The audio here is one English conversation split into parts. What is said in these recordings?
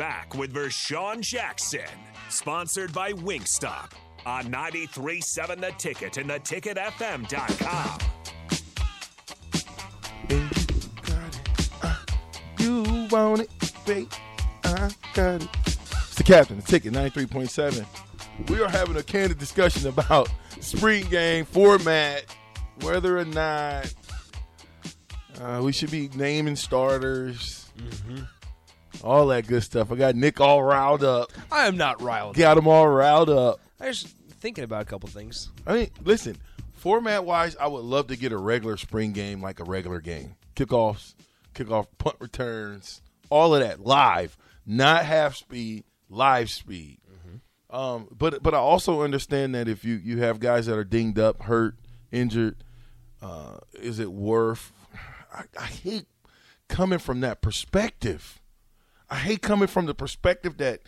Back with Vershawn Jackson, sponsored by Wingstop on 93.7 The Ticket and theticketfm.com. You want it, babe? I got it. It's the captain, the ticket, 93.7. We are having a candid discussion about spring game format, whether or not uh, we should be naming starters, all that good stuff. I got Nick all riled up. I am not riled. Got him all riled up. I was thinking about a couple things. I mean, listen, format wise, I would love to get a regular spring game like a regular game. Kickoffs, kickoff punt returns, all of that live, not half speed, live speed. Um, but but I also understand that if you you have guys that are dinged up, hurt, injured, uh, is it worth? I, I hate coming from that perspective. I hate coming from the perspective that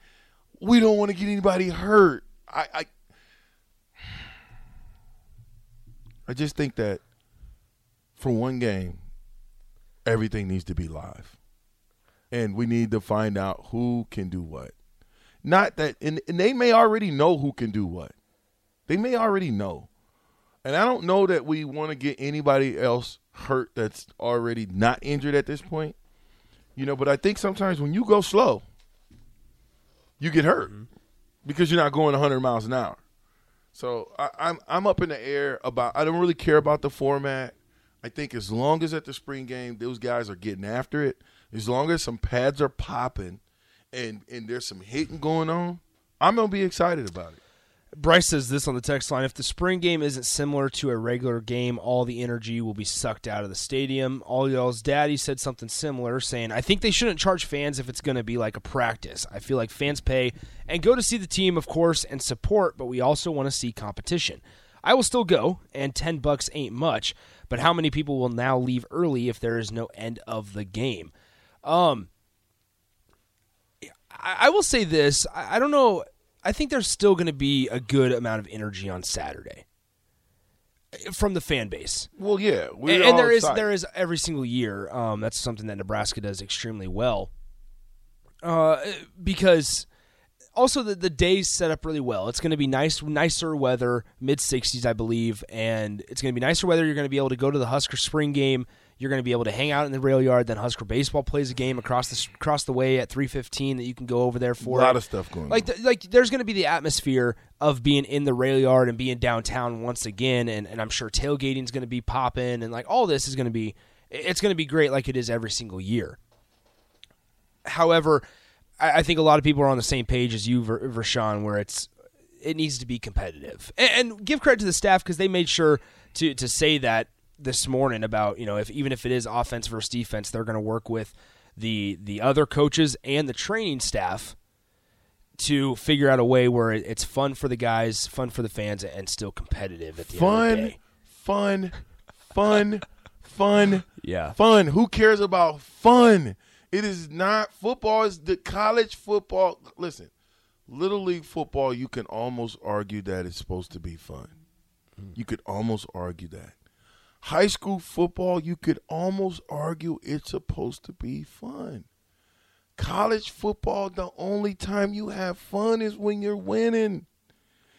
we don't want to get anybody hurt. I, I I just think that for one game, everything needs to be live. And we need to find out who can do what. Not that, and, and they may already know who can do what. They may already know. And I don't know that we want to get anybody else hurt that's already not injured at this point. You know, but I think sometimes when you go slow, you get hurt mm-hmm. because you're not going 100 miles an hour. So I, I'm I'm up in the air about. I don't really care about the format. I think as long as at the spring game those guys are getting after it, as long as some pads are popping, and and there's some hitting going on, I'm gonna be excited about it. Bryce says this on the text line: If the spring game isn't similar to a regular game, all the energy will be sucked out of the stadium. All y'all's daddy said something similar, saying, "I think they shouldn't charge fans if it's going to be like a practice. I feel like fans pay and go to see the team, of course, and support, but we also want to see competition. I will still go, and ten bucks ain't much, but how many people will now leave early if there is no end of the game?" Um, I, I will say this: I, I don't know. I think there's still going to be a good amount of energy on Saturday from the fan base. Well, yeah, and, and there is there is every single year. Um, that's something that Nebraska does extremely well. Uh, because also the the days set up really well. It's going to be nice, nicer weather, mid 60s, I believe, and it's going to be nicer weather. You're going to be able to go to the Husker spring game. You're going to be able to hang out in the rail yard. Then Husker baseball plays a game across the across the way at 3:15 that you can go over there for. a lot of stuff going Like, on. th- like there's going to be the atmosphere of being in the rail yard and being downtown once again, and, and I'm sure tailgating is going to be popping, and like all this is going to be, it's going to be great like it is every single year. However, I, I think a lot of people are on the same page as you, Ver- Vershawn, where it's it needs to be competitive, and, and give credit to the staff because they made sure to to say that this morning about you know if even if it is offense versus defense, they're going to work with the the other coaches and the training staff to figure out a way where it- it's fun for the guys, fun for the fans, and still competitive at the end of the fun, day. fun, fun, fun, Yeah. fun. Who cares about fun? It is not football. Is the college football? Listen, little league football. You can almost argue that it's supposed to be fun. Hmm. You could almost argue that. High school football, you could almost argue it's supposed to be fun. College football, the only time you have fun is when you're winning.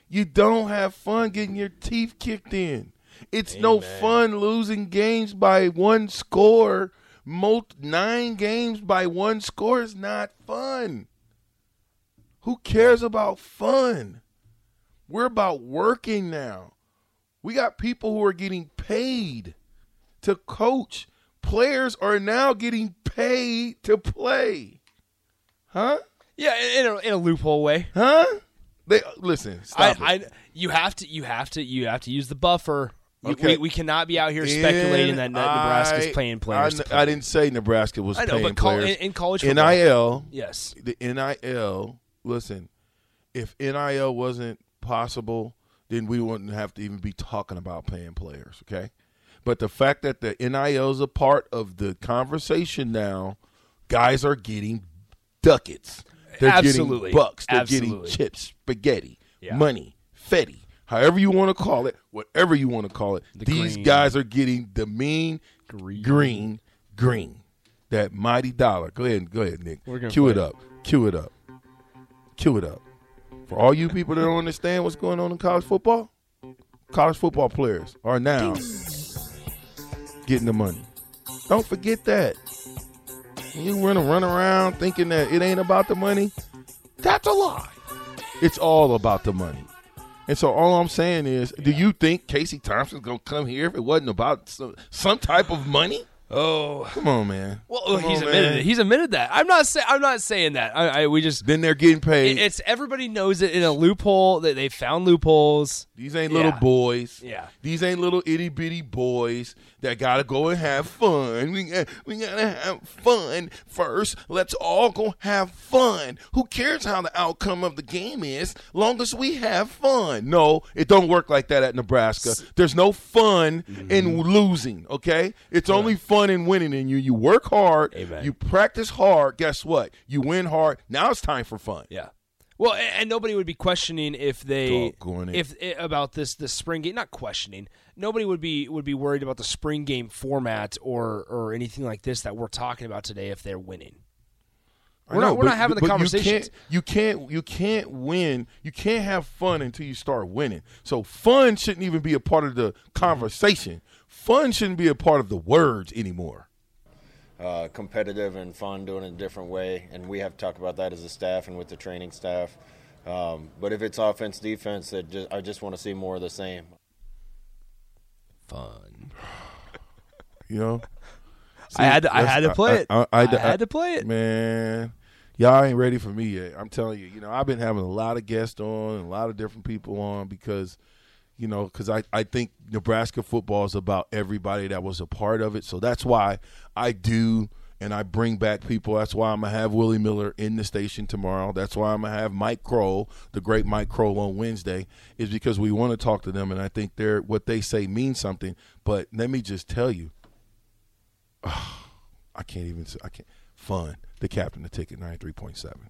You don't have fun getting your teeth kicked in. It's no fun losing games by one score. Most nine games by one score is not fun. Who cares about fun? We're about working now. We got people who are getting paid to coach. Players are now getting paid to play. Huh? Yeah, in a, in a loophole way. Huh? They listen. I. I, you have to, you have to, you have to use the buffer Okay. We, we cannot be out here speculating that And Nebraska's I- playing players. I, play. I didn't say Nebraska was know, paying but col- players. in, in college football, NIL, yes, the NIL. Listen, if NIL wasn't possible, then we wouldn't have to even be talking about paying players. Okay, but the fact that the NIL is a part of the conversation now, guys are getting ducats. They're Absolutely. getting bucks. They're Absolutely. getting chips, spaghetti, Yeah. money, fetty, however you want to call it, whatever you want to call it. The These green. guys are getting the mean Green. green, green, that mighty dollar. Go ahead, go ahead, Nick. We're Cue it play it. up. Cue it up. Cue it up. For all you people that don't understand what's going on in college football, college football players are now getting the money. Don't forget that. When you run run around thinking that it ain't about the money, that's a lie. It's all about the money. And so all I'm saying is, do you think Casey Thompson's gonna come here if it wasn't about some, some type of money? Oh, Come on, man. well, Come he's on, admitted man. it. He's admitted that. I'm not saying. I'm not saying that. I, I we just. Then they're getting paid. it- it's everybody knows it in a loophole that they found loopholes. These ain't little Yeah. boys. Yeah. These ain't little itty bitty boys that gotta go and have fun. We, got- we gotta have fun first. Let's all go have fun. Who cares how the outcome of the game is, long as we have fun? No, it don't work like that at Nebraska. There's no fun in mm-hmm. losing. Okay, it's only fun in winning. And you, you work hard. Amen. You practice hard. Guess what? You win hard. Now it's time for fun. Yeah. Well, and nobody would be questioning if they Doggone it. if eh, about this the spring game. Not questioning. Nobody would be would be worried about the spring game format or or anything like this that we're talking about today if they're winning. We're not- we're but- not having the but conversations. You can't, you can't. You can't win. You can't have fun until you start winning. So fun shouldn't even be a part of the conversation. Fun shouldn't be a part of the words anymore. uh, competitive and fun, doing it a different way. And we have to talk about that as a staff and with the training staff. Um, but if it's offense, defense, it just, I just want to see more of the same. Fun. You know. I had to, I had to play it. I, I, had to play it. Man, y'all ain't ready for me yet. I'm telling you. You know, I've been having a lot of guests on and a lot of different people on because, you know, because I, I think Nebraska football is about everybody that was a part of it. So that's why I do and I bring back people. That's why I'm gonna have Willie Miller in the station tomorrow. That's why I'm gonna have Mike Croel, the great Mike Croel, on Wednesday, is because we want to talk to them, and I think they're what they say means something. But let me just tell you, I can't even. I can't. Fun. The captain. The ticket. Ninety three point seven.